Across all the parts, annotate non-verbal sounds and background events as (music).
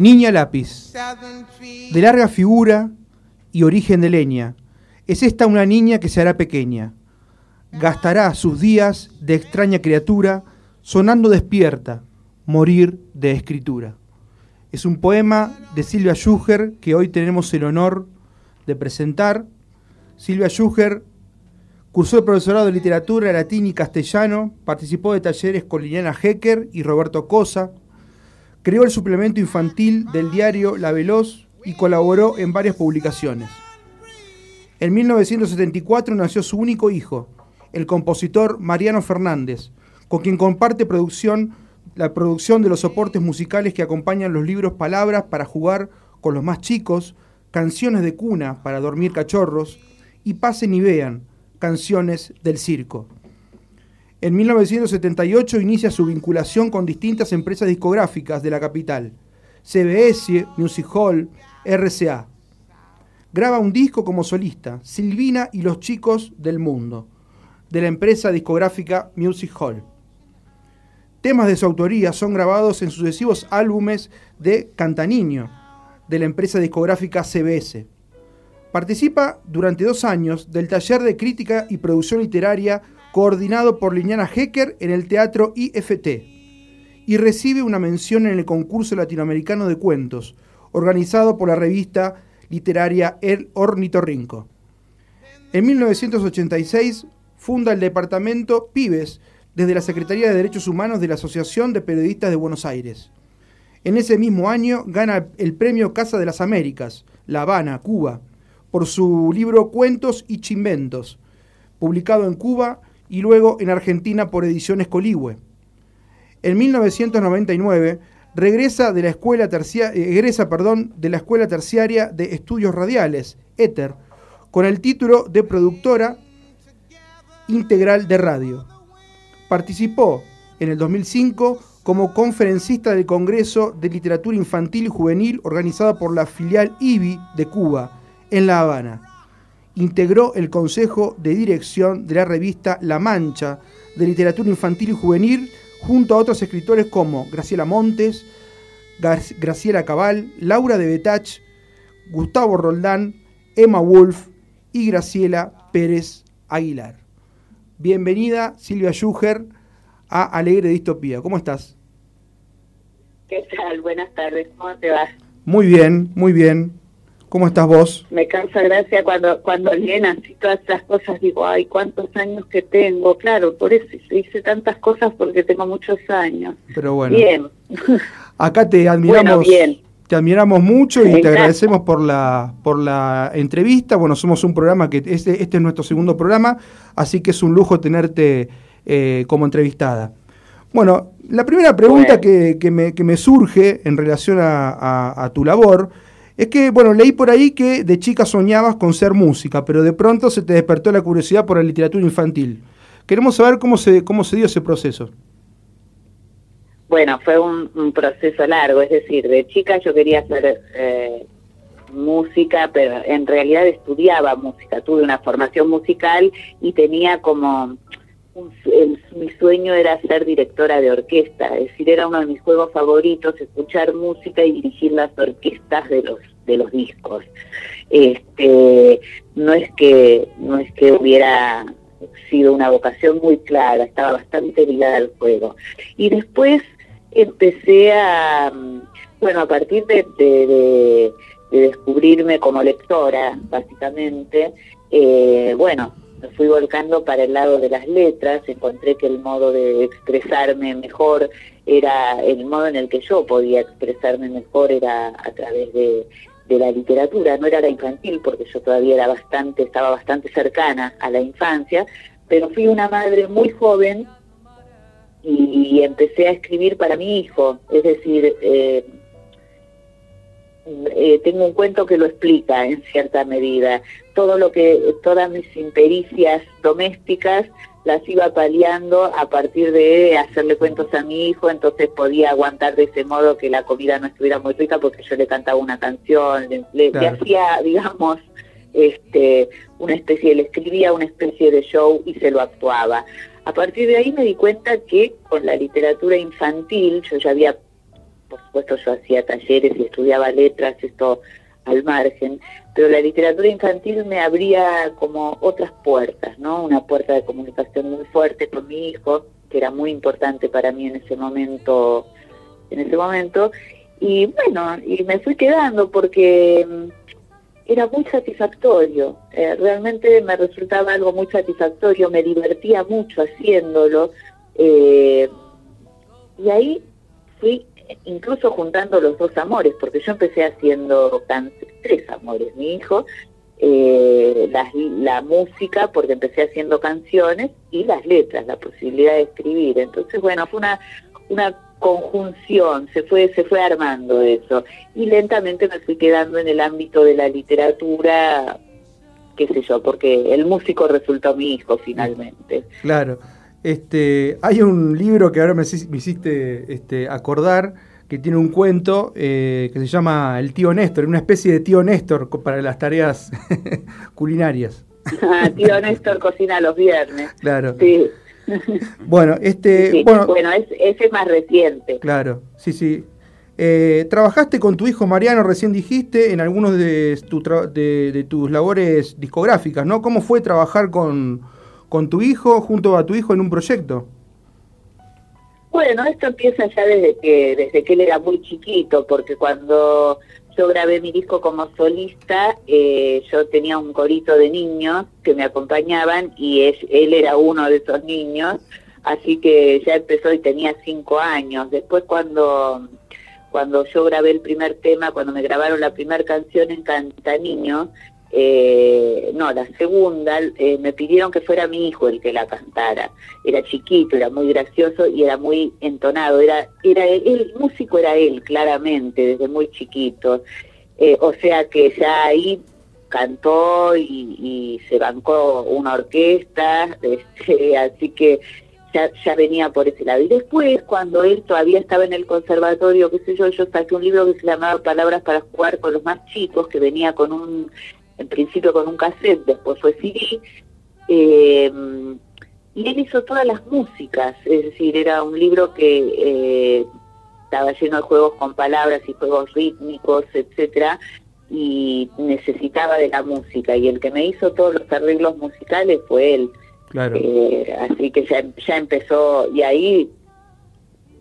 Niña lápiz, de larga figura y origen de leña, es esta una niña que se hará pequeña. Gastará sus días de extraña criatura, sonando despierta, morir de escritura. Es un poema de Silvia Schuger que hoy tenemos el honor de presentar. Silvia Schuger cursó el profesorado de literatura, latín y castellano, participó de talleres con Liliana Hecker y Roberto Cosa, creó el suplemento infantil del diario La Veloz y colaboró en varias publicaciones. En 1974 nació su único hijo, el compositor Mariano Fernández, con quien comparte producción, la producción de los soportes musicales que acompañan los libros Palabras para jugar con los más chicos, Canciones de cuna para dormir cachorros y Pasen y vean, canciones del circo. En 1978 inicia su vinculación con distintas empresas discográficas de la capital, CBS, Music Hall, RCA. Graba un disco como solista, Silvina y los chicos del mundo, de la empresa discográfica Music Hall. Temas de su autoría son grabados en sucesivos álbumes de Cantaniño, de la empresa discográfica CBS. Participa durante dos años del taller de crítica y producción literaria coordinado por Liliana Hecker en el Teatro IFT y recibe una mención en el concurso latinoamericano de cuentos, organizado por la revista literaria El Ornitorrinco. En 1986 funda el departamento Pibes desde la Secretaría de Derechos Humanos de la Asociación de Periodistas de Buenos Aires. En ese mismo año gana el premio Casa de las Américas, La Habana, Cuba, por su libro Cuentos y Chimbentos, publicado en Cuba y luego en Argentina por Ediciones Coligüe. En 1999 regresa de la escuela terciaria, eh, egresa perdón, de la Escuela Terciaria de Estudios Radiales, ETER, con el título de productora integral de radio. Participó en el 2005 como conferencista del Congreso de Literatura Infantil y Juvenil organizada por la filial IBI de Cuba, en La Habana. Integró el Consejo de Dirección de la revista La Mancha de Literatura Infantil y Juvenil junto a otros escritores como Graciela Montes, Graciela Cabal, Laura de Betach, Gustavo Roldán, Emma Wolf y Graciela Pérez Aguilar. Bienvenida Silvia Schuger a Alegre Distopía. ¿Cómo estás? ¿Qué tal? Buenas tardes. ¿Cómo te vas? Muy bien, muy bien. ¿Cómo estás vos? Me causa gracia cuando cuando leen así todas estas cosas, digo, ay, cuántos años que tengo. Claro, por eso hice tantas cosas porque tengo muchos años. Pero bueno. Bien. (laughs) Acá te admiramos. Te admiramos mucho y te agradecemos por la por la entrevista. Bueno, somos un programa que este, este es nuestro segundo programa, así que es un lujo tenerte eh, como entrevistada. Bueno, la primera pregunta que, que, me, que, me, surge en relación a, a tu labor es que, bueno, leí por ahí que de chica soñabas con ser música, pero de pronto se te despertó la curiosidad por la literatura infantil. Queremos saber cómo se, cómo se dio ese proceso. Bueno, fue un, proceso largo, es decir, de chica yo quería hacer eh, música, pero en realidad estudiaba música, tuve una formación musical y tenía como mi sueño era ser directora de orquesta, es decir, era uno de mis juegos favoritos, escuchar música y dirigir las orquestas de los de los discos. Este, no es que no es que hubiera sido una vocación muy clara, estaba bastante ligada al juego. Y después empecé a, bueno, a partir de, de, descubrirme como lectora, básicamente, eh, bueno, me fui volcando para el lado de las letras, encontré que el modo de expresarme mejor era, el modo en el que yo podía expresarme mejor era a través de, la literatura, no era la infantil porque yo todavía era bastante, estaba bastante cercana a la infancia, pero fui una madre muy joven y, empecé a escribir para mi hijo, es decir, eh, eh, tengo un cuento que lo explica en cierta medida. Todo lo que, todas mis impericias domésticas las iba paliando a partir de hacerle cuentos a mi hijo, entonces podía aguantar de ese modo que la comida no estuviera muy rica porque yo le cantaba una canción, le, hacía, digamos, este, una especie, le escribía una especie de show y se lo actuaba. A partir de ahí me di cuenta que con la literatura infantil, yo ya había por supuesto yo hacía talleres y estudiaba letras, esto al margen, pero la literatura infantil me abría como otras puertas, ¿no? Una puerta de comunicación muy fuerte con mi hijo, que era muy importante para mí en ese momento, en ese momento, y bueno, y me fui quedando porque mm, era muy satisfactorio, eh, realmente me resultaba algo muy satisfactorio, me divertía mucho haciéndolo, eh, y ahí fui incluso juntando los dos amores, porque yo empecé haciendo tres amores, mi hijo, eh, la, música, porque empecé haciendo canciones, y las letras, la posibilidad de escribir. Entonces, bueno, fue una, una conjunción, se fue, se fue armando eso. Y lentamente me fui quedando en el ámbito de la literatura, qué sé yo, porque el músico resultó mi hijo finalmente. Claro. Este, hay un libro que ahora me, hiciste este, acordar que tiene un cuento eh, que se llama El tío Néstor, una especie de tío Néstor para las tareas (laughs) culinarias. Ah, tío Néstor cocina los viernes. Claro. Sí. Bueno, este, bueno, bueno ese es más reciente. Claro, sí, sí. Eh, trabajaste con tu hijo Mariano, recién dijiste, en algunos de, de, tus labores discográficas, ¿no? ¿Cómo fue trabajar con, con tu hijo, junto a tu hijo, en un proyecto? Bueno, esto empieza ya desde que, desde que él era muy chiquito, porque cuando yo grabé mi disco como solista, eh, yo tenía un corito de niños que me acompañaban y él era uno de esos niños, así que ya empezó y tenía cinco años. Después cuando, cuando yo grabé el primer tema, cuando me grabaron la primera canción en Canta Niño, eh, no, la segunda, eh, me pidieron que fuera mi hijo el que la cantara. Era chiquito, era muy gracioso y era muy entonado. Era, era el músico era él, claramente, desde muy chiquito. Eh, o sea que ya ahí cantó y, se bancó una orquesta, este, (laughs) así que ya, venía por ese lado. Y después, cuando él todavía estaba en el conservatorio, qué sé yo, yo saqué un libro que se llamaba Palabras para jugar con los más chicos, que venía con un en principio con un cassette, después fue CD, eh, y él hizo todas las músicas, es decir, era un libro que eh, estaba lleno de juegos con palabras y juegos rítmicos, etcétera, y necesitaba de la música, y el que me hizo todos los arreglos musicales fue él. Claro. Eh, así que ya, ya empezó, y ahí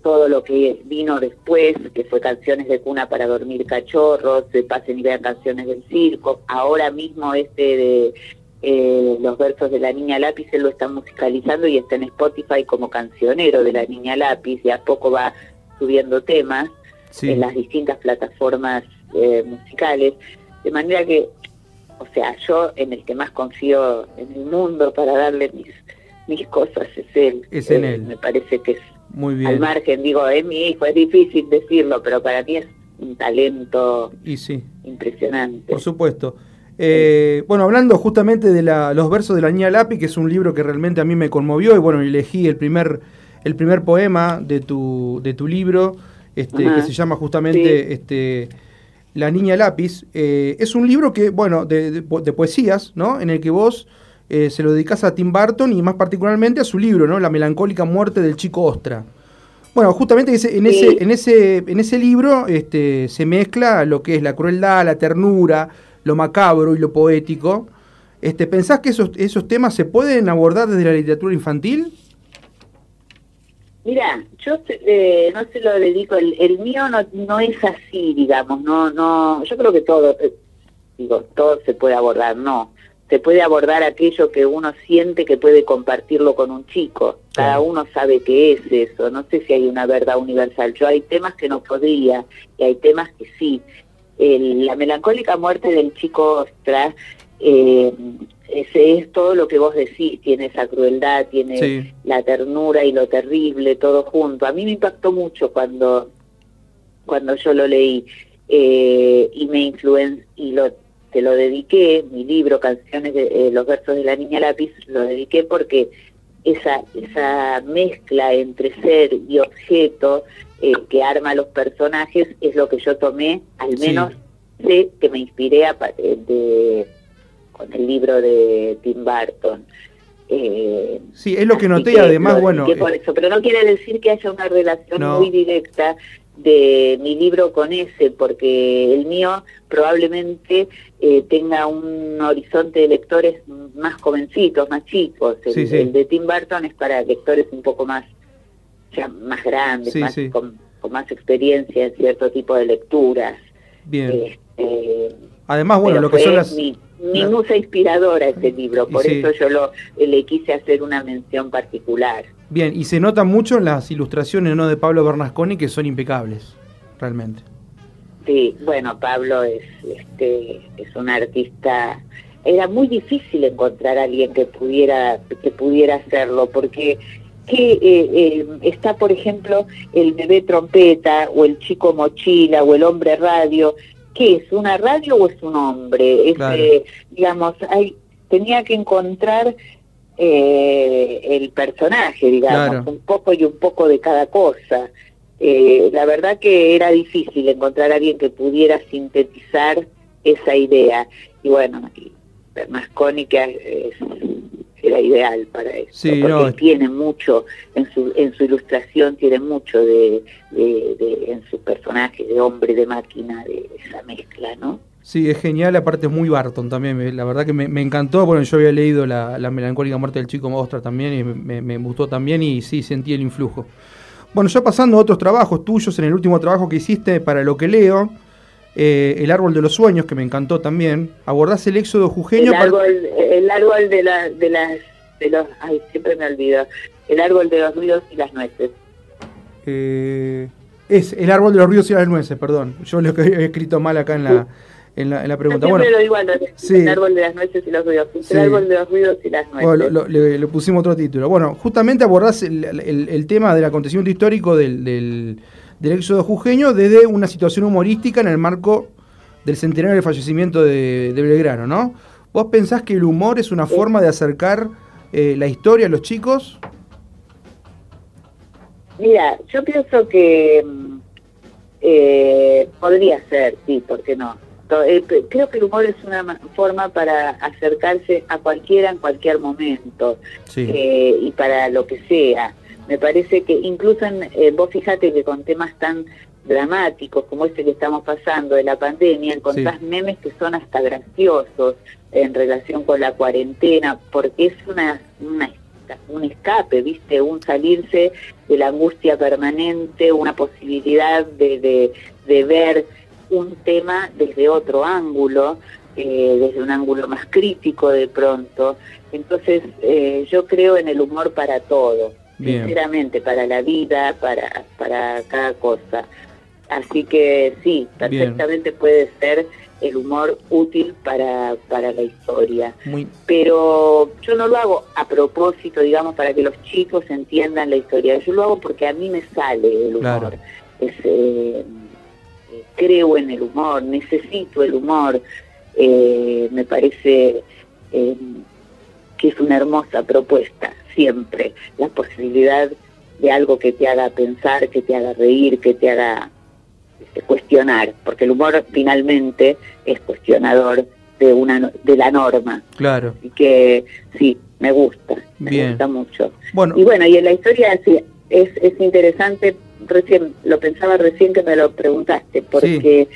todo lo que vino después, que fue canciones de cuna para dormir cachorros, de pasen y vean canciones del circo, ahora mismo este de eh, los versos de la Niña Lápiz, él lo está musicalizando y está en Spotify como cancionero de la Niña Lápiz, y a poco va subiendo temas en las distintas plataformas eh, musicales, de manera que, o sea, yo en el que más confío en el mundo para darle mis, mis cosas es él. Es en eh, él. Me parece que es muy bien. Al margen, digo, es mi hijo, es difícil decirlo, pero para mí es un talento y sí. impresionante. Por supuesto. Eh, bueno, hablando justamente de los versos de la niña Lápiz, que es un libro que realmente a mí me conmovió, y bueno, elegí el primer, el primer poema de tu, de tu libro, este, que se llama justamente este, La niña lápiz. Eh, es un libro que, bueno, de, de, poesías, ¿no? En el que vos eh, se lo dedicas a Tim Burton y más particularmente a su libro, ¿no? La melancólica muerte del chico Ostra. Bueno, justamente en ese, en ese, en ese libro este, se mezcla lo que es la crueldad, la ternura, lo macabro y lo poético. Este, ¿Pensás que esos, esos temas se pueden abordar desde la literatura infantil? Mira, yo eh, no se lo dedico, el, mío no, no es así, digamos, no, no, yo creo que todo, eh, digo, todo se puede abordar, no se puede abordar aquello que uno siente que puede compartirlo con un chico. Cada uno sabe qué es eso. No sé si hay una verdad universal. Yo hay temas que no podría y hay temas que sí. la melancólica muerte del chico Ostra eh, ese es todo lo que vos decís. Tiene esa crueldad, tiene la ternura y lo terrible, todo junto. A mí me impactó mucho cuando, cuando yo lo leí eh, y me influenció y lo te lo dediqué, mi libro, Canciones de eh, los versos de la niña lápiz, lo dediqué porque esa, esa mezcla entre ser y objeto eh, que arma los personajes es lo que yo tomé, al menos sé que me inspiré a, de, con el libro de Tim Burton. Eh, sí, es lo que noté además, bueno... Por eso, pero no quiere decir que haya una relación muy directa de mi libro con ese, porque el mío probablemente eh, tenga un horizonte de lectores más jovencitos, más chicos. El, de Tim Burton es para lectores un poco más, ya más grandes, más, con, más experiencia en cierto tipo de lecturas. Bien. Este, Además, bueno, lo que son las... Mi, musa inspiradora este libro, por eso yo lo, le quise hacer una mención particular. Bien, y se nota mucho las ilustraciones ¿no? de Pablo Bernasconi que son impecables, realmente. Sí, bueno, Pablo es, este, es un artista. Era muy difícil encontrar a alguien que pudiera, que pudiera hacerlo, porque que eh, eh, está, por ejemplo, el bebé trompeta o el chico mochila o el hombre radio. ¿Qué es? ¿Una radio o es un hombre? Es, eh, digamos, hay, tenía que encontrar eh, el personaje, digamos, un poco y un poco de cada cosa. Eh, la verdad que era difícil encontrar a alguien que pudiera sintetizar esa idea. Y bueno, y Bernasconi que era ideal para eso, porque tiene mucho, en su, en su ilustración tiene mucho de, de, en su personaje de hombre, de máquina, de esa mezcla, ¿no? Sí, es genial, aparte es muy Barton también, la verdad que me, encantó, bueno, yo había leído la, melancólica muerte del chico Mostra también y me, gustó también y sí, sentí el influjo. Bueno, ya pasando a otros trabajos tuyos, en el último trabajo que hiciste para lo que leo, eh, El árbol de los sueños, que me encantó también, abordás el éxodo jujeño... El árbol, el árbol de, la, de las... De los, ay, siempre me olvido. El árbol de los ruidos y las nueces. Eh, es el árbol de los ruidos y las nueces, perdón. Yo lo que he escrito mal acá en la en la, pregunta. bueno, lo digo el árbol de las nueces y los ruidos. El árbol de los ruidos y las nueces. Bueno, le, pusimos otro título. Bueno, justamente abordás el, tema del acontecimiento histórico del, del, éxodo jujeño desde una situación humorística en el marco del centenario del fallecimiento de, Belgrano, ¿no? ¿Vos pensás que el humor es una forma de acercar eh, la historia a los chicos? Mira, yo pienso que mm, eh, podría ser, sí, ¿por qué no? Eh, creo que el humor es una forma para acercarse a cualquiera en cualquier momento eh, y para lo que sea. Me parece que incluso en, eh, vos fíjate que con temas tan dramáticos como este que estamos pasando de la pandemia, encontrás memes que son hasta graciosos en relación con la cuarentena, porque es una, un escape, ¿viste? Un salirse de la angustia permanente, una posibilidad de, de, de ver un tema desde otro ángulo, eh, desde un ángulo más crítico de pronto. Entonces eh, yo creo en el humor para todo, sinceramente, para la vida, para, para cada cosa. Así que sí, perfectamente puede ser el humor útil para, para la historia. Pero yo no lo hago a propósito, digamos, para que los chicos entiendan la historia. Yo lo hago porque a mí me sale el humor. Es, eh, creo en el humor, necesito el humor, eh, me parece eh, que es una hermosa propuesta, siempre, la posibilidad de algo que te haga pensar, que te haga reír, que te haga este, cuestionar, porque el humor finalmente es cuestionador de una de la norma. Claro. Y que sí, me gusta, me gusta mucho. Bueno. Y bueno, y en la historia sí, es, es interesante recién, lo pensaba recién que me lo preguntaste, porque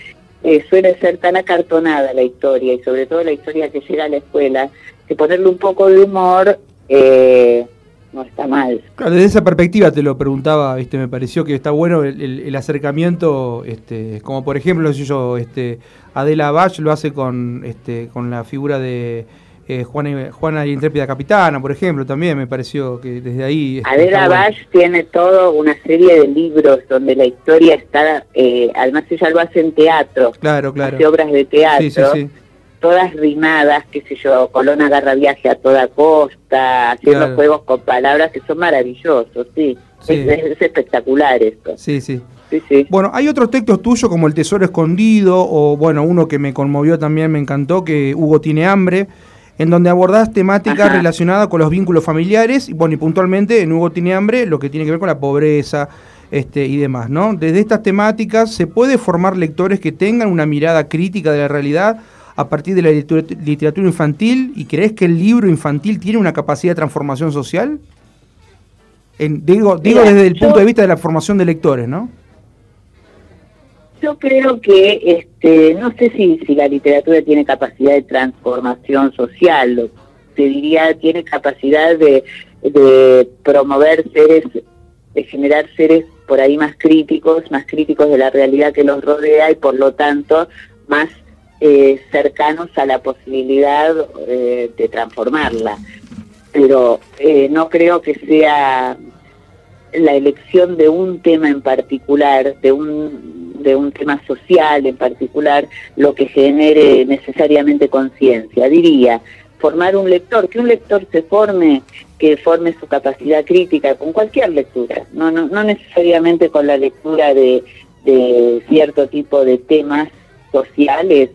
eh, suele ser tan acartonada la historia, y sobre todo la historia que llega a la escuela, que ponerle un poco de humor eh, no está mal. desde esa perspectiva te lo preguntaba, viste, me pareció que está bueno el, acercamiento, este, como por ejemplo, yo, este, Adela Bach lo hace con, este, con la figura de eh, Juana, Juana y Intrépida Capitana, por ejemplo, también me pareció que desde ahí... Adela Bash tiene todo una serie de libros donde la historia está, eh, además ella lo hace en teatro, claro, claro. hace obras de teatro, todas rimadas, qué sé yo, Colón agarra viaje a toda costa, haciendo juegos con palabras que son maravillosos, sí. Es, espectacular esto. Sí, sí. Sí, sí. Bueno, hay otros textos tuyos como El Tesoro Escondido, o bueno, uno que me conmovió también, me encantó, que Hugo tiene hambre, en donde abordás temáticas relacionadas con los vínculos familiares, y bueno, y puntualmente en Hugo tiene hambre, lo que tiene que ver con la pobreza este, y demás, ¿no? Desde estas temáticas se puede formar lectores que tengan una mirada crítica de la realidad a partir de la literatura infantil, y crees que el libro infantil tiene una capacidad de transformación social? digo digo desde el punto de vista de la formación de lectores, ¿no? Yo creo que, este, no sé si, si la literatura tiene capacidad de transformación social, te diría, tiene capacidad de, de promover seres, de generar seres por ahí más críticos, más críticos de la realidad que los rodea y por lo tanto más eh, cercanos a la posibilidad eh, de transformarla. Pero eh, no creo que sea la elección de un tema en particular, de un, de un tema social en particular, lo que genere necesariamente conciencia. Diría, formar un lector, que un lector se forme, que forme su capacidad crítica con cualquier lectura, no, no, no necesariamente con la lectura de, cierto tipo de temas sociales,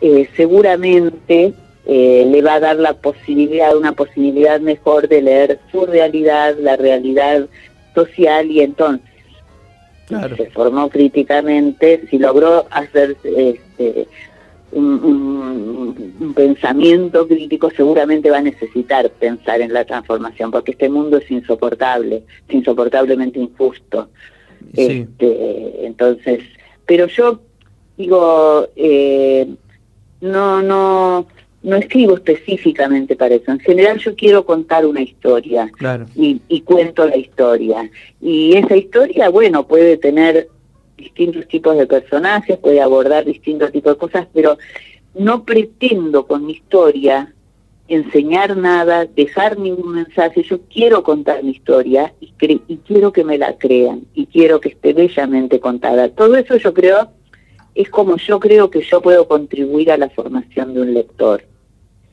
eh, seguramente eh, le va a dar la posibilidad, una posibilidad mejor de leer su realidad, la realidad social y entonces se formó críticamente, si logró hacer este, un, pensamiento crítico, seguramente va a necesitar pensar en la transformación, porque este mundo es insoportable, es insoportablemente injusto. Este, entonces, pero yo digo, eh, no, no, no escribo específicamente para eso. En general yo quiero contar una historia y, y, cuento la historia. Y esa historia, bueno, puede tener distintos tipos de personajes, puede abordar distintos tipos de cosas, pero no pretendo con mi historia enseñar nada, dejar ningún mensaje. Yo quiero contar mi historia y, y quiero que me la crean y quiero que esté bellamente contada. Todo eso yo creo es como yo creo que yo puedo contribuir a la formación de un lector.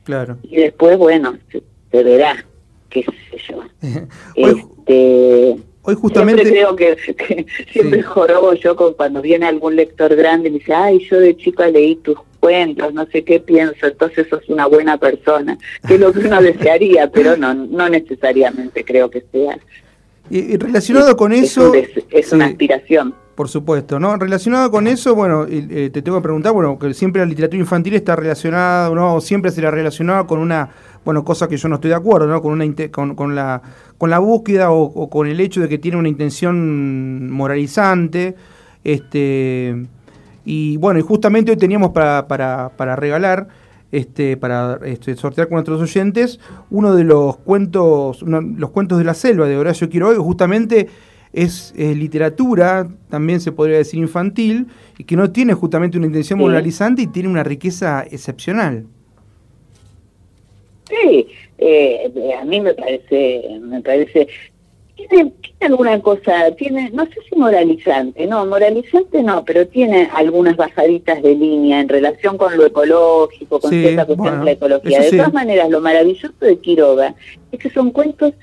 Claro. Y después, bueno, se, verá, qué sé yo. (laughs) hoy, este, hoy justamente... Siempre creo que, siempre jorobo yo cuando viene algún lector grande y me dice, ay, yo de chica leí tus cuentos, no sé qué pienso, entonces sos una buena persona, que es lo que uno (laughs) desearía, pero no, no necesariamente creo que sea. Y, relacionado con eso... Es, una aspiración. Por supuesto, ¿no? Relacionado con eso, bueno, eh, te tengo que preguntar, bueno, que siempre la literatura infantil está relacionada, ¿no? Siempre se la relacionado con una, bueno, cosa que yo no estoy de acuerdo, ¿no? Con una con, con la con la búsqueda o, con el hecho de que tiene una intención moralizante, este y bueno, y justamente hoy teníamos para, para, para regalar este, para este, sortear con nuestros oyentes uno de los cuentos, los cuentos de la selva de Horacio Quiroga, justamente es, literatura, también se podría decir infantil, y que no tiene justamente una intención moralizante y tiene una riqueza excepcional. Sí, eh, a mí me parece, me parece, tiene, alguna cosa, tiene, no sé si moralizante, no, moralizante no, pero tiene algunas bajaditas de línea en relación con lo ecológico, con cierta cuestión de la ecología. De todas maneras, lo maravilloso de Quiroga es que son cuentos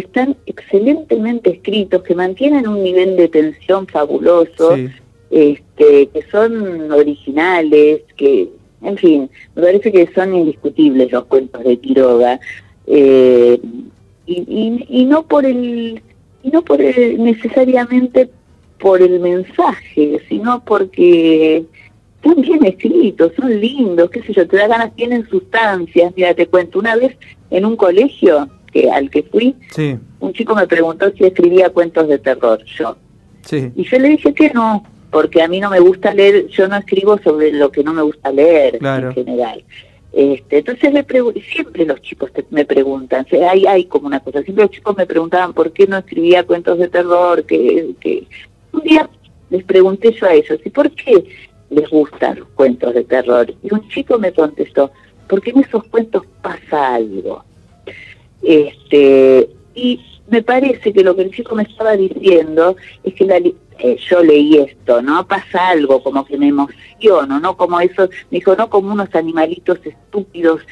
están excelentemente escritos, que mantienen un nivel de tensión fabuloso, este, que son originales, que, en fin, me parece que son indiscutibles los cuentos de Quiroga. Eh, y, y, no por el y no por necesariamente por el mensaje, sino porque están bien escritos, son lindos, qué sé yo, te da ganas, tienen sustancias. Mira, te cuento, una vez en un colegio al que fui, un chico me preguntó si escribía cuentos de terror, yo. Y yo le dije que no, porque a mí no me gusta leer, yo no escribo sobre lo que no me gusta leer en general. Este, entonces le siempre los chicos me preguntan, hay, hay como una cosa, siempre los chicos me preguntaban por qué no escribía cuentos de terror, que, que un día les pregunté yo a ellos, ¿y por qué les gustan los cuentos de terror? Y un chico me contestó, porque en esos cuentos pasa algo. Este, y me parece que lo que el chico me estaba diciendo es que eh, yo leí esto, ¿no? Pasa algo, como que me emociono, ¿no? Como eso, me dijo, no como unos animalitos estúpidos.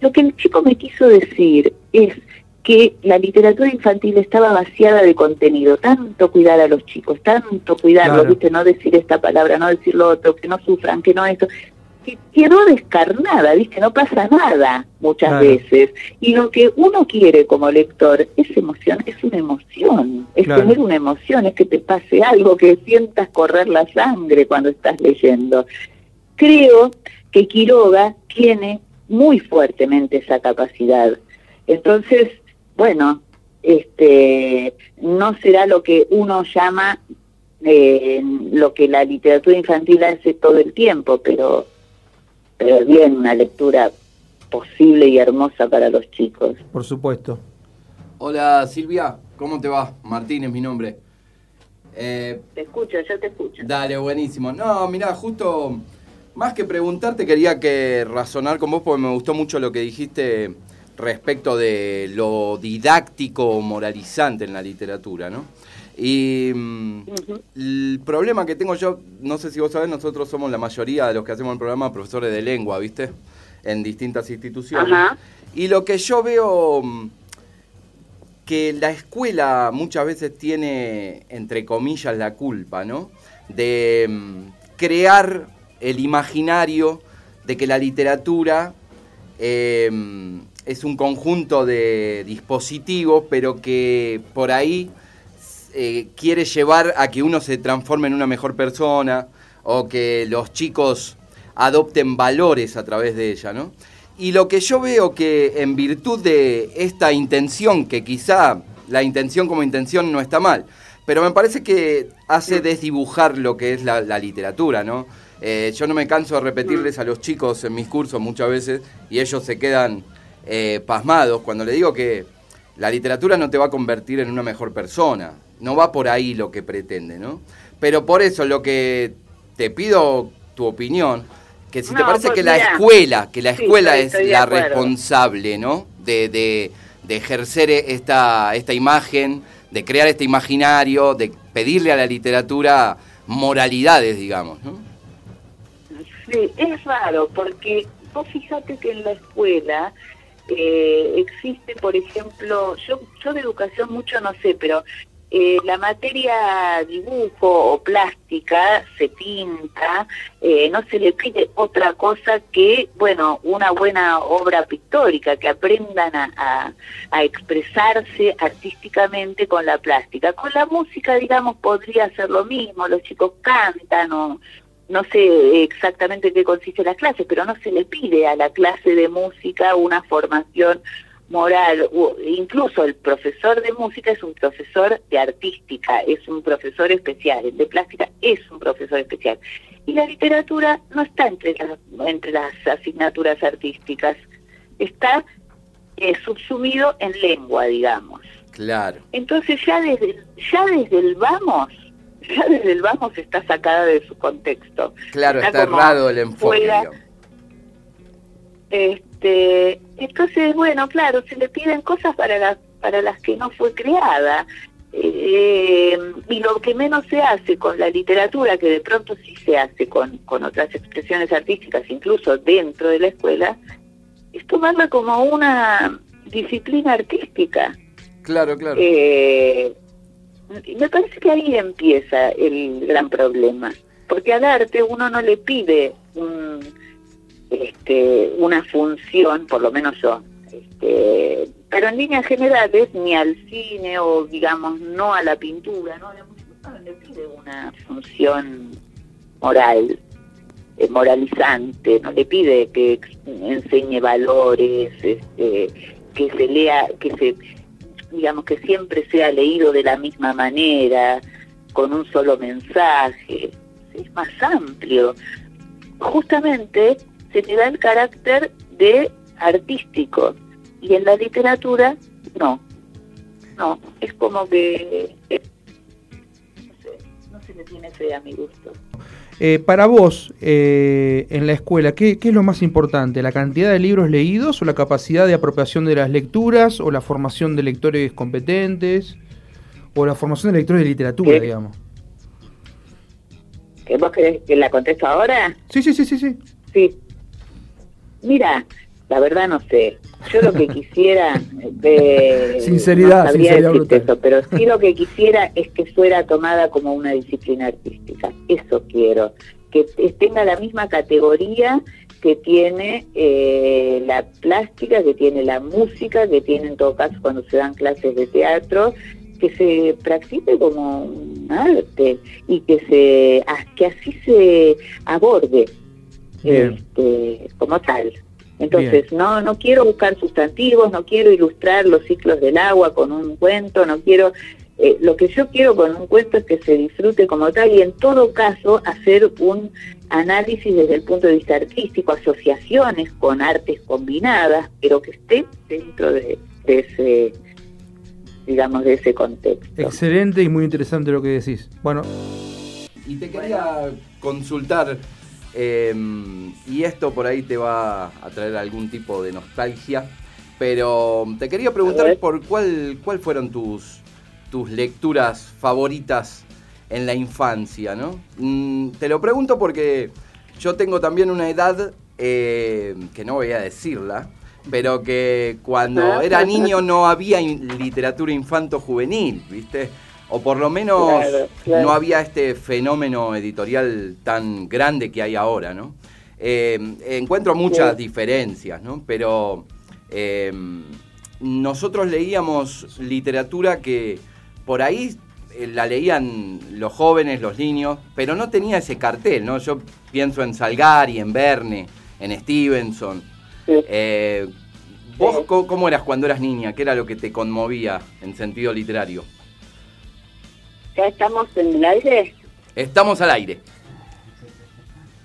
Lo que el chico me quiso decir es que la literatura infantil estaba vaciada de contenido, tanto cuidar a los chicos, tanto cuidarlos, ¿viste? No decir esta palabra, no decir lo otro, que no sufran, que no esto quedó descarnada, ¿viste? No pasa nada muchas veces. Y lo que uno quiere como lector es emoción, es una emoción, es tener una emoción, es que te pase algo, que sientas correr la sangre cuando estás leyendo. Creo que Quiroga tiene muy fuertemente esa capacidad. Entonces, bueno, este no será lo que uno llama eh, lo que la literatura infantil hace todo el tiempo, pero, pero bien, una lectura posible y hermosa para los chicos. Por supuesto. Hola Silvia, ¿cómo te va? Martín es mi nombre. Eh, te escucho, yo te escucho. Dale, buenísimo. No, mira, justo más que preguntarte quería que razonar con vos porque me gustó mucho lo que dijiste respecto de lo didáctico moralizante en la literatura, ¿no? Y mm, el problema que tengo yo, no sé si vos sabés, nosotros somos la mayoría de los que hacemos el programa profesores de lengua, ¿viste? En distintas instituciones. Y lo que yo veo mm, que la escuela muchas veces tiene, entre comillas, la culpa, ¿no? De mm, crear el imaginario de que la literatura em, es un conjunto de dispositivos, pero que por ahí eh, quiere llevar a que uno se transforme en una mejor persona o que los chicos adopten valores a través de ella, ¿no? Y lo que yo veo que en virtud de esta intención, que quizá la intención como intención no está mal, pero me parece que hace desdibujar lo que es la, literatura, ¿no? Eh, yo no me canso de repetirles a los chicos en mis cursos muchas veces y ellos se quedan eh, pasmados cuando le digo que la literatura no te va a convertir en una mejor persona. No va por ahí lo que pretende, ¿no? Pero por eso lo que te pido tu opinión, que si te parece que la escuela, que la escuela es la responsable, ¿no? De, de, de ejercer esta, esta imagen, de crear este imaginario, de pedirle a la literatura moralidades, digamos, ¿no? Sí, es raro porque vos fíjate que en la escuela eh, existe, por ejemplo, yo, yo de educación mucho no sé, pero eh, la materia dibujo o plástica se pinta, eh, no se le pide otra cosa que, bueno, una buena obra pictórica, que aprendan a, a, expresarse artísticamente con la plástica. Con la música, digamos, podría ser lo mismo, los chicos cantan o, no sé exactamente qué consiste la clase, pero no se le pide a la clase de música una formación moral, incluso el profesor de música es un profesor de artística, es un profesor especial, el de plástica es un profesor especial. Y la literatura no está entre las, entre las asignaturas artísticas, está eh, subsumido en lengua, digamos. Claro. Entonces ya desde, ya desde el vamos ya desde el vamos está sacada de su contexto. Claro, está, errado el enfoque. Este, entonces, bueno, claro, se le piden cosas para las para las que no fue creada. Eh, y lo que menos se hace con la literatura, que de pronto sí se hace con, con otras expresiones artísticas, incluso dentro de la escuela, es tomarla como una disciplina artística. Claro, claro. Eh, me parece que ahí empieza el gran problema, porque al arte uno no le pide este, una función, por lo menos yo, este, pero en líneas generales ni al cine o digamos no a la pintura, no, le pide una función moral, eh, moralizante, no le pide que enseñe valores, este, que se lea, que se digamos, que siempre sea leído de la misma manera, con un solo mensaje, es más amplio. Justamente se le da el carácter de artístico y en la literatura no, no, es como que no, sé, no se le tiene fe a mi gusto. Eh, para vos, eh, en la escuela, ¿qué, es lo más importante? ¿La cantidad de libros leídos o la capacidad de apropiación de las lecturas o la formación de lectores competentes o la formación de lectores de literatura, digamos? ¿Que ¿Vos querés que la contesto ahora? Sí, sí, sí, sí, sí. Sí. Mira, la verdad no sé. Yo lo que (laughs) quisiera... de sinceridad, sinceridad pero sí lo que quisiera es que fuera tomada como una disciplina artística. Eso quiero. Que tenga la misma categoría que tiene eh, la plástica, que tiene la música, que tiene en todo caso cuando se dan clases de teatro, que se practique como un arte y que se que así se aborde este, como tal. Entonces, no no quiero buscar sustantivos, no quiero ilustrar los ciclos del agua con un cuento, no quiero eh, lo que yo quiero con un cuento es que se disfrute como tal y en todo caso hacer un análisis desde el punto de vista artístico, asociaciones con artes combinadas, pero que esté dentro de, ese digamos, de ese contexto. Excelente y muy interesante lo que decís. Bueno. Y te quería consultar, em, y esto por ahí te va a traer algún tipo de nostalgia, pero te quería preguntar por cuál, cuál fueron tus, tus lecturas favoritas en la infancia, ¿no? Mm, te lo pregunto porque yo tengo también una edad, eh, que no voy a decirla, pero que cuando era niño no había literatura infanto-juvenil, ¿viste? O por lo menos no había este fenómeno editorial tan grande que hay ahora, ¿no? Eh, encuentro muchas diferencias, ¿no? Pero eh, nosotros leíamos literatura que por ahí eh, la leían los jóvenes, los niños, pero no tenía ese cartel, ¿no? Yo pienso en Salgari, en Verne, en Stevenson. ¿Vos cómo eras cuando eras niña? ¿Qué era lo que te conmovía en sentido literario? ¿Ya estamos en el aire? Estamos al aire.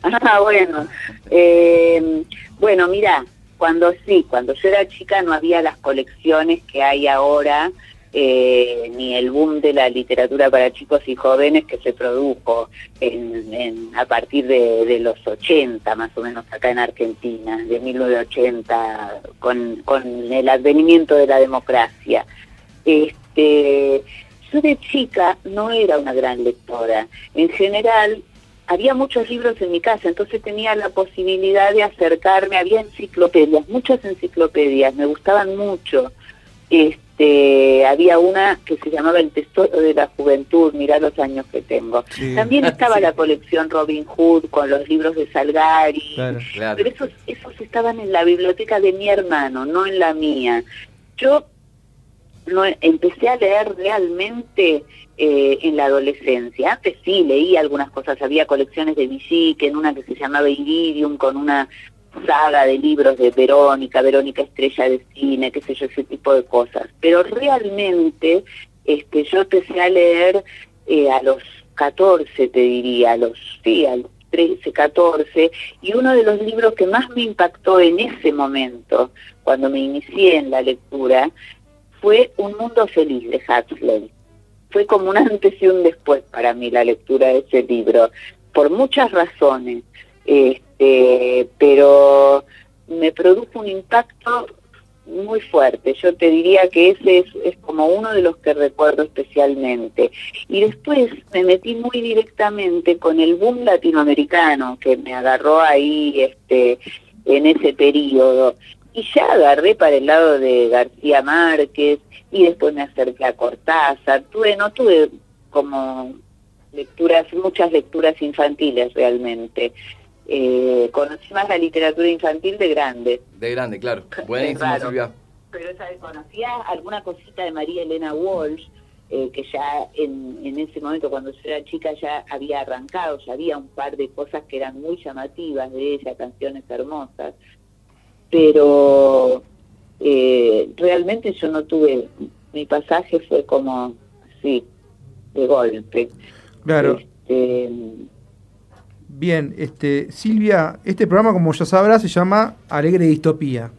Ah, bueno. Eh, bueno, mira, cuando sí, cuando yo era chica no había las colecciones que hay ahora, eh, ni el boom de la literatura para chicos y jóvenes que se produjo en, a partir de, los 80, más o menos acá en Argentina, de 1980, con, con el advenimiento de la democracia. Este, yo de chica no era una gran lectora. En general, había muchos libros en mi casa, entonces tenía la posibilidad de acercarme, había enciclopedias, muchas enciclopedias, me gustaban mucho. Este, había una que se llamaba El Tesoro de la Juventud, mirá los años que tengo. También (laughs) estaba la colección Robin Hood con los libros de Salgari, pero esos, esos estaban en la biblioteca de mi hermano, no en la mía. Yo no, empecé a leer realmente eh, en la adolescencia. Antes sí, leí algunas cosas, había colecciones de Villique, en una que se llamaba Iridium, con una saga de libros de Verónica, Verónica Estrella de Cine, qué sé yo, ese tipo de cosas. Pero realmente este, yo empecé a leer eh, a los 14, te diría, a los, sí, a los 13, 14, y uno de los libros que más me impactó en ese momento, cuando me inicié en la lectura, fue Un Mundo Feliz de Huxley. Fue como un antes y un después para mí la lectura de ese libro, por muchas razones, este, pero me produjo un impacto muy fuerte. Yo te diría que ese es, como uno de los que recuerdo especialmente. Y después me metí muy directamente con el boom latinoamericano que me agarró ahí este, en ese periodo y ya agarré para el lado de García Márquez y después me acerqué a Cortázar. Tuve, no tuve como lecturas, muchas lecturas infantiles realmente. Eh, conocí más la literatura infantil de grande. De grande, claro. (laughs) Buenísimo, Silvia. Pero conocía alguna cosita de María Elena Walsh, eh, que ya en, en ese momento, cuando yo era chica, ya había arrancado, ya había un par de cosas que eran muy llamativas de ella, canciones hermosas pero eh, realmente yo no tuve, mi pasaje fue como así, de golpe. Claro. Este, Bien, este, Silvia, este programa, como ya sabrás, se llama Alegre Distopía.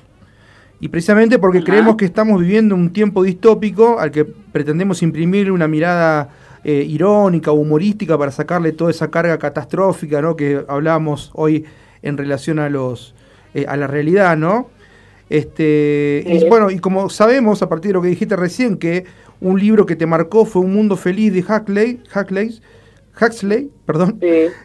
Y precisamente porque creemos que estamos viviendo un tiempo distópico al que pretendemos imprimir una mirada eh, irónica humorística para sacarle toda esa carga catastrófica ¿no? que hablábamos hoy en relación a los, eh, a la realidad, ¿no? Este, y bueno, y como sabemos, a partir de lo que dijiste recién, que un libro que te marcó fue Un Mundo Feliz de Huxley, Huxley, Huxley perdón,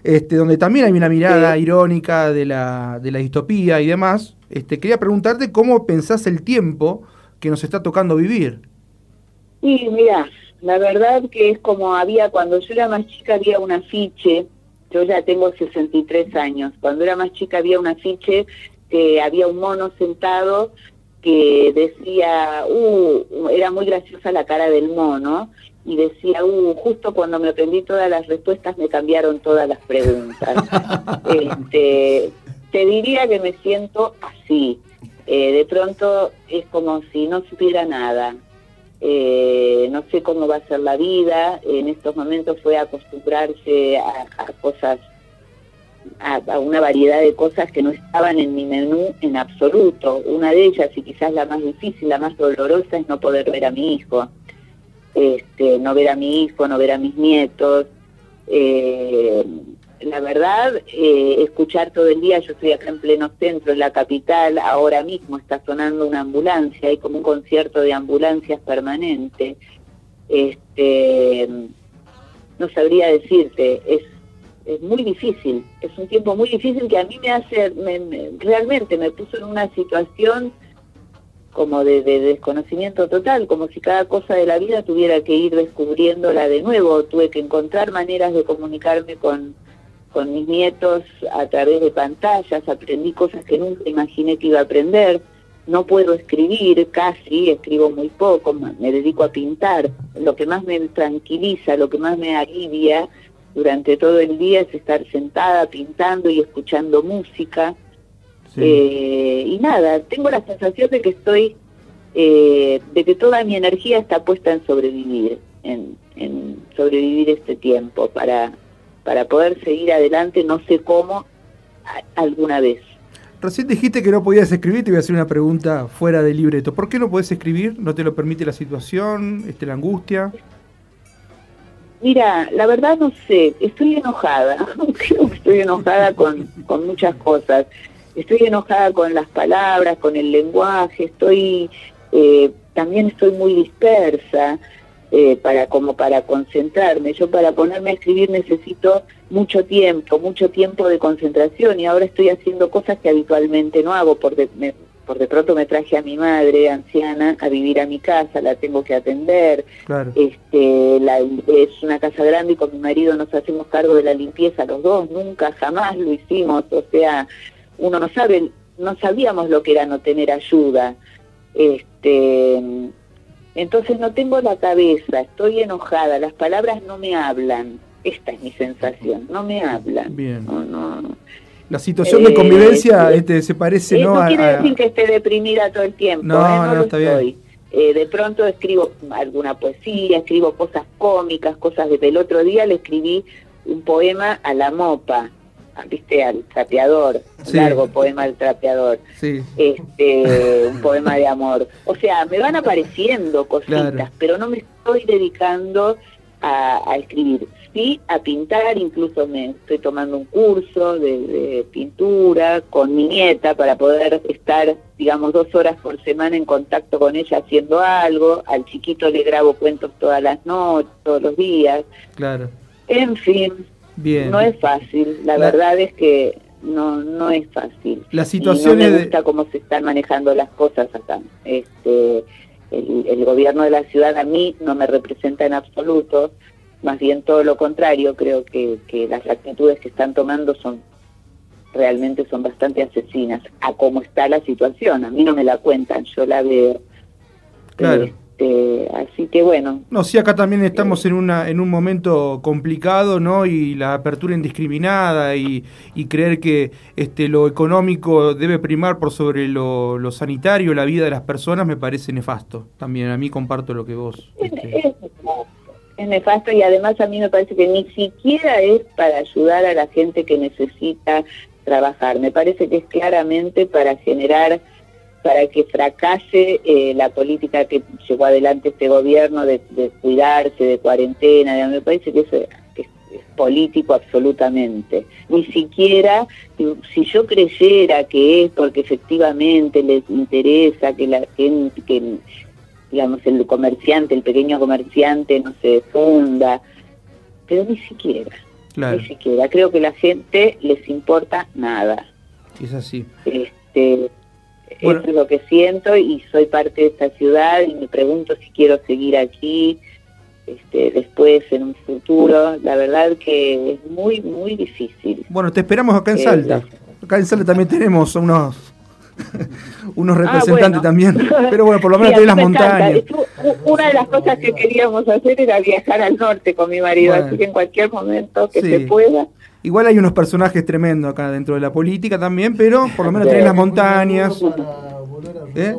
este, donde también hay una mirada irónica de la, de la distopía y demás. Este, quería preguntarte cómo pensás el tiempo que nos está tocando vivir. Sí, mira, la verdad que es como había, cuando yo era más chica había un afiche, yo ya tengo 63 años, cuando era más chica había un afiche que había un mono sentado que decía, uh, era muy graciosa la cara del mono, y decía, uh, justo cuando me aprendí todas las respuestas me cambiaron todas las preguntas. (laughs) este, te diría que me siento así. Eh, de pronto es como si no supiera nada. eh, no sé cómo va a ser la vida, en estos momentos fue acostumbrarse a, cosas, a, una variedad de cosas que no estaban en mi menú en absoluto. Una de ellas, y quizás la más difícil, la más dolorosa, es no poder ver a mi hijo. Este, no ver a mi hijo, no ver a mis nietos. Eh, la verdad, eh, escuchar todo el día, yo estoy acá en pleno centro, en la capital, ahora mismo está sonando una ambulancia, hay como un concierto de ambulancias permanente. Este, no sabría decirte, es, es muy difícil, es un tiempo muy difícil que a mí me hace, realmente me puso en una situación como de, de, desconocimiento total, como si cada cosa de la vida tuviera que ir descubriéndola de nuevo, tuve que encontrar maneras de comunicarme con con mis nietos a través de pantallas, aprendí cosas que nunca imaginé que iba a aprender. No puedo escribir casi, escribo muy poco, me dedico a pintar. Lo que más me tranquiliza, lo que más me alivia durante todo el día es estar sentada pintando y escuchando música. Eh, y nada, tengo la sensación de que estoy, eh, de que toda mi energía está puesta en sobrevivir, en, en sobrevivir este tiempo para para poder seguir adelante, no sé cómo, alguna vez. Recién dijiste que no podías escribir, te voy a hacer una pregunta fuera del libreto. ¿Por qué no podés escribir? ¿No te lo permite la situación, este, la angustia? Mira, la verdad no sé, estoy enojada, (laughs) creo que estoy enojada con, con muchas cosas. Estoy enojada con las palabras, con el lenguaje, estoy, eh, también estoy muy dispersa. Eh, para como para concentrarme. Yo para ponerme a escribir necesito mucho tiempo, mucho tiempo de concentración y ahora estoy haciendo cosas que habitualmente no hago. Por de, por de pronto me traje a mi madre anciana a vivir a mi casa, la tengo que atender. Este, la, es una casa grande y con mi marido nos hacemos cargo de la limpieza los dos, nunca jamás lo hicimos. O sea, uno no sabe, no sabíamos lo que era no tener ayuda. Este, entonces no tengo la cabeza, estoy enojada, las palabras no me hablan. Esta es mi sensación, no me hablan. Bien. La situación de convivencia eh, este, se parece, ¿no? No quiere decir que esté deprimida todo el tiempo, no, ¿eh? no, está Bien. Eh, de pronto escribo alguna poesía, escribo cosas cómicas, cosas de... El otro día le escribí un poema a la mopa, viste, al trapeador, largo poema al trapeador, este, un poema de amor. O sea, me van apareciendo (laughs) cositas, pero no me estoy dedicando a, escribir. Sí, a pintar, incluso me estoy tomando un curso de, pintura con mi nieta para poder estar, digamos, dos horas por semana en contacto con ella haciendo algo. Al chiquito le grabo cuentos todas las noches, todos los días. Claro. En fin, no es fácil, la, verdad es que no no es fácil. La situación no me gusta cómo se están manejando las cosas acá. Este, el, gobierno de la ciudad a mí no me representa en absoluto, más bien todo lo contrario, creo que, que las actitudes que están tomando son realmente son bastante asesinas a cómo está la situación. A mí no me la cuentan, yo la veo. Claro. Eh, este, así que bueno. No, sí, acá también estamos en, una, en un momento complicado, ¿no? Y la apertura indiscriminada y, creer que este, lo económico debe primar por sobre lo, sanitario, la vida de las personas, me parece nefasto. También a mí comparto lo que vos. Este... es nefasto y además a mí me parece que ni siquiera es para ayudar a la gente que necesita trabajar. Me parece que es claramente para generar para que fracase eh, la política que llevó adelante este gobierno de, cuidarse, de cuarentena, me parece que eso es, político absolutamente. Ni siquiera, si yo creyera que es porque efectivamente les interesa que la gente, que digamos el comerciante, el pequeño comerciante no se funda, pero ni siquiera, ni siquiera. Creo que la gente les importa nada. Es así. Este, eso es lo que siento y soy parte de esta ciudad y me pregunto si quiero seguir aquí este, después en un futuro. La verdad que es muy, muy difícil. Bueno, te esperamos acá en Salta. (laughs) Acá en Salta también tenemos unos (laughs) unos ah, representantes también. Pero bueno, por lo menos sí, las montañas. Una de las cosas que queríamos hacer era viajar al norte con mi marido, así que en cualquier momento que se pueda. Igual hay unos personajes tremendos acá dentro de la política también, pero por lo menos tenés las montañas. (laughs) ¿Eh?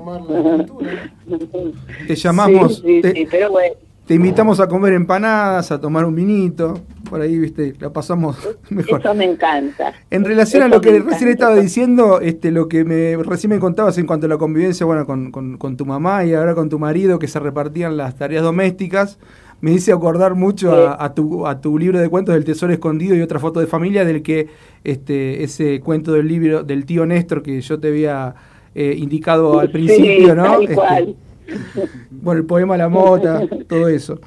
Te llamamos. Sí, sí, pero bueno. Te invitamos a comer empanadas, a tomar un vinito, por ahí, viste, la pasamos (laughs) mejor. Eso me encanta. En relación a lo que recién estaba diciendo, este, lo que me recién me contabas en cuanto a la convivencia, bueno, con, con, tu mamá y ahora con tu marido, que se repartían las tareas domésticas, me hice acordar mucho a, tu, a tu libro de cuentos del Tesoro Escondido y otra foto de familia, del que este, ese cuento del libro del tío Néstor que yo te había eh, indicado al principio, ¿no? Este, (laughs) bueno, el poema La Mota, todo eso.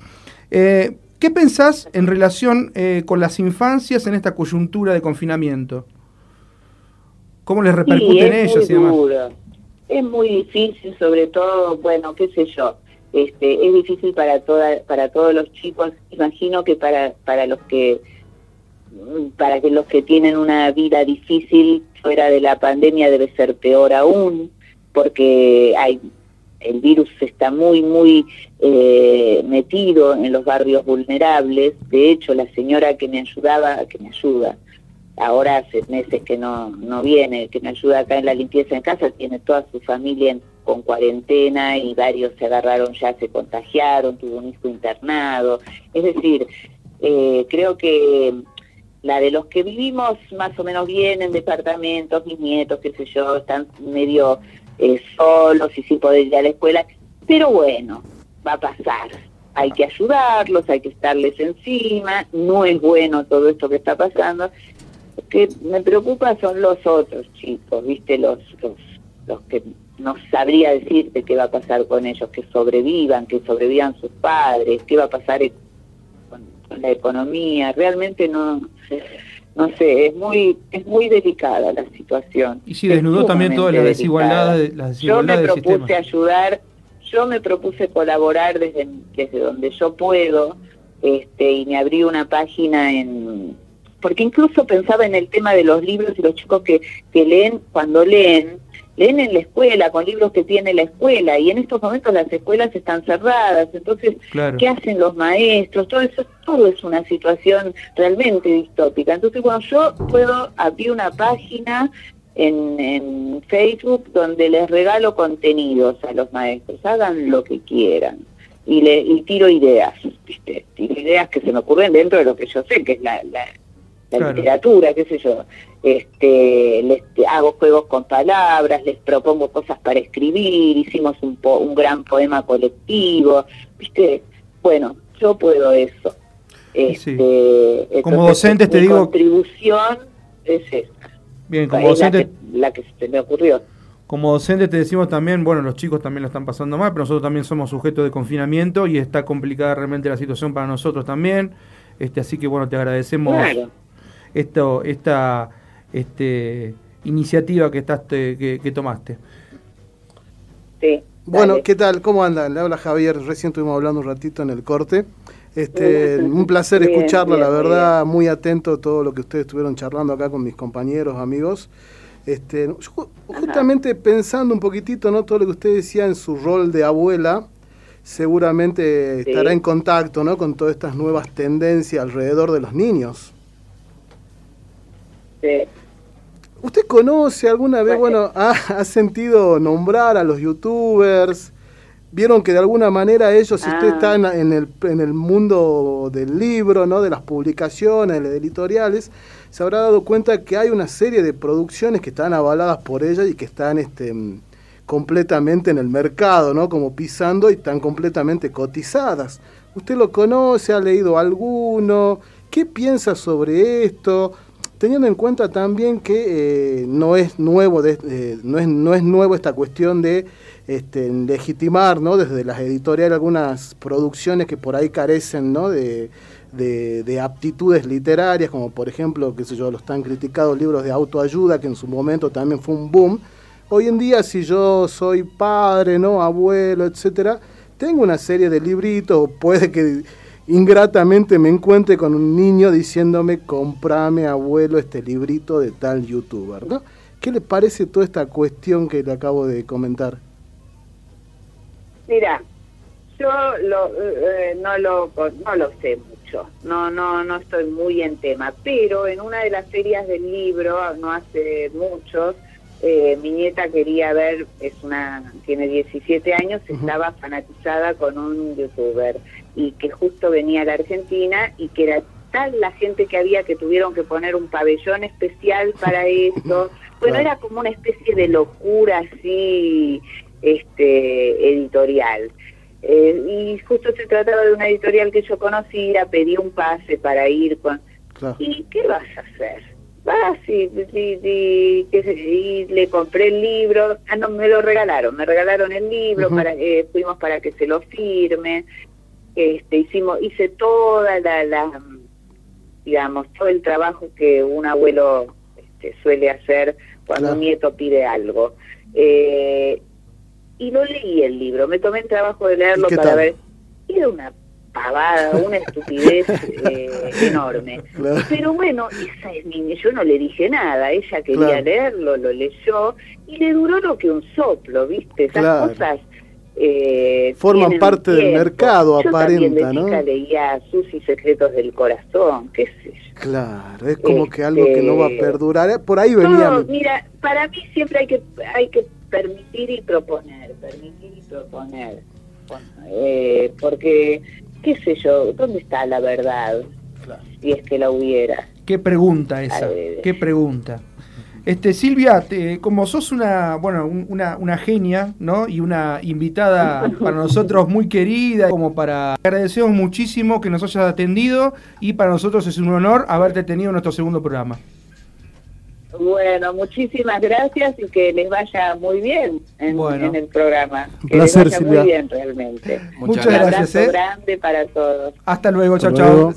Eh, ¿Qué pensás en relación eh, con las infancias en esta coyuntura de confinamiento? ¿Cómo les repercute en y demás? Es muy difícil, sobre todo, bueno, qué sé yo, este, es difícil para toda, para todos los chicos, imagino que para, para los que para que los que tienen una vida difícil fuera de la pandemia debe ser peor aún, porque hay el virus está muy, muy eh, metido en los barrios vulnerables. De hecho, la señora que me ayudaba, que me ayuda, ahora hace meses que no, no viene, que me ayuda acá en la limpieza en casa, tiene toda su familia con cuarentena y varios se agarraron ya, se contagiaron, tuvo un hijo internado. Es decir, eh, creo que la de los que vivimos más o menos bien en departamentos, mis nietos, qué sé yo, están medio eh, solos y sin poder ir a la escuela, pero bueno, va a pasar. Hay que ayudarlos, hay que estarles encima, no es bueno todo esto que está pasando. Lo que me preocupa son los otros chicos, ¿viste? Los, los, que no sabría decirte qué va a pasar con ellos, que sobrevivan, que sobrevivan sus padres, qué va a pasar con, con la economía. Realmente no no sé, es muy es muy delicada la situación. Y sí, desnudó también todas las desigualdades, las desigualdades Yo me propuse ayudar, yo me propuse colaborar desde, desde donde yo puedo, este, y me abrí una página en porque incluso pensaba en el tema de los libros y los chicos que, que leen, cuando leen, leen en la escuela, con libros que tiene la escuela, y en estos momentos las escuelas están cerradas, entonces, ¿qué hacen los maestros? Todo eso, todo es una situación realmente distópica. Entonces, cuando yo puedo abrir una página en, en Facebook donde les regalo contenidos a los maestros, hagan lo que quieran. Y, le, y tiro ideas, ¿viste? Tiro ideas que se me ocurren dentro de lo que yo sé, que es la, la la literatura, qué sé yo. Este, les hago juegos con palabras, les propongo cosas para escribir, hicimos un, un gran poema colectivo, ¿viste? Bueno, yo puedo eso. Este, como docente te digo... contribución es esa. Bien, como docente... La que, se me ocurrió. Como docente te decimos también, bueno, los chicos también lo están pasando mal, pero nosotros también somos sujetos de confinamiento y está complicada realmente la situación para nosotros también. Este, así que bueno, te agradecemos esto, esta este, iniciativa que, estás, que, tomaste. Sí, bueno, ¿qué tal? ¿Cómo andan? Le habla Javier, recién estuvimos hablando un ratito en el corte. Este, un placer escucharlo, la verdad, muy atento a todo lo que ustedes estuvieron charlando acá con mis compañeros, amigos. Este, justamente pensando un poquitito, ¿no? Todo lo que usted decía en su rol de abuela, seguramente estará en contacto, ¿no? Con todas estas nuevas tendencias alrededor de los niños. ¿Usted conoce alguna vez, bueno, ha, sentido nombrar a los youtubers? Vieron que de alguna manera ellos, si usted ah. está en, el, en el mundo del libro, ¿no? de las publicaciones, de editoriales, se habrá dado cuenta que hay una serie de producciones que están avaladas por ella y que están este, completamente en el mercado, ¿no? como pisando y están completamente cotizadas. ¿Usted lo conoce? ¿Ha leído alguno? ¿Qué piensa sobre esto? Teniendo en cuenta también que eh, no es nuevo eh, no, es, no es nuevo esta cuestión de este, legitimar ¿no? desde las editoriales algunas producciones que por ahí carecen ¿no? de, aptitudes literarias, como por ejemplo, qué sé yo, los tan criticados libros de autoayuda, que en su momento también fue un boom. Hoy en día, si yo soy padre, ¿no? abuelo, etcétera, tengo una serie de libritos, puede que ingratamente me encuentre con un niño diciéndome, comprame abuelo este librito de tal youtuber, ¿no? ¿Qué le parece toda esta cuestión que le acabo de comentar? Mira, yo lo, eh, no, lo, no lo sé mucho, no, no, no estoy muy en tema, pero en una de las ferias del libro, no hace muchos, eh, mi nieta quería ver, es una, tiene 17 años, estaba fanatizada con un youtuber y que justo venía a la Argentina y que era tal la gente que había que tuvieron que poner un pabellón especial para (laughs) eso. Bueno, era como una especie de locura así este editorial. Eh, y justo se trataba de una editorial que yo conocía, pedí un pase para ir con... ¿Y qué vas a hacer? Vas y, y, le compré el libro, ah, no, me lo regalaron, me regalaron el libro, para, eh, fuimos para que se lo firme, este, hicimos, hice toda la, digamos, todo el trabajo que un abuelo este, suele hacer cuando un nieto pide algo. Eh, y lo leí el libro, me tomé el trabajo de leerlo para ver. Era una pavada, una estupidez eh, enorme. Pero bueno, esa es mi, yo no le dije nada, ella quería leerlo, lo leyó y le duró lo que un soplo, ¿viste? Esas cosas eh, forman parte del mercado, yo aparenta, ¿no? Chica leía Sus y Secretos del Corazón, qué sé yo. Claro, es como que algo que no va a este, perdurar. Por ahí venía. mira, para mí siempre hay que hay que permitir y proponer, permitir y proponer. Eh, porque, qué sé yo, ¿dónde está la verdad? Si es que la hubiera. Qué pregunta esa, qué pregunta. Este, Silvia, como sos una, bueno, una, una, genia, ¿no? Y una invitada para nosotros muy querida, como para agradecemos muchísimo que nos hayas atendido y para nosotros es un honor haberte tenido en nuestro segundo programa. Bueno, muchísimas gracias y que les vaya muy bien en, el programa. Que les vaya muy bien realmente. Muchas gracias. Un abrazo ¿eh? grande para todos. Hasta luego, chao, chao.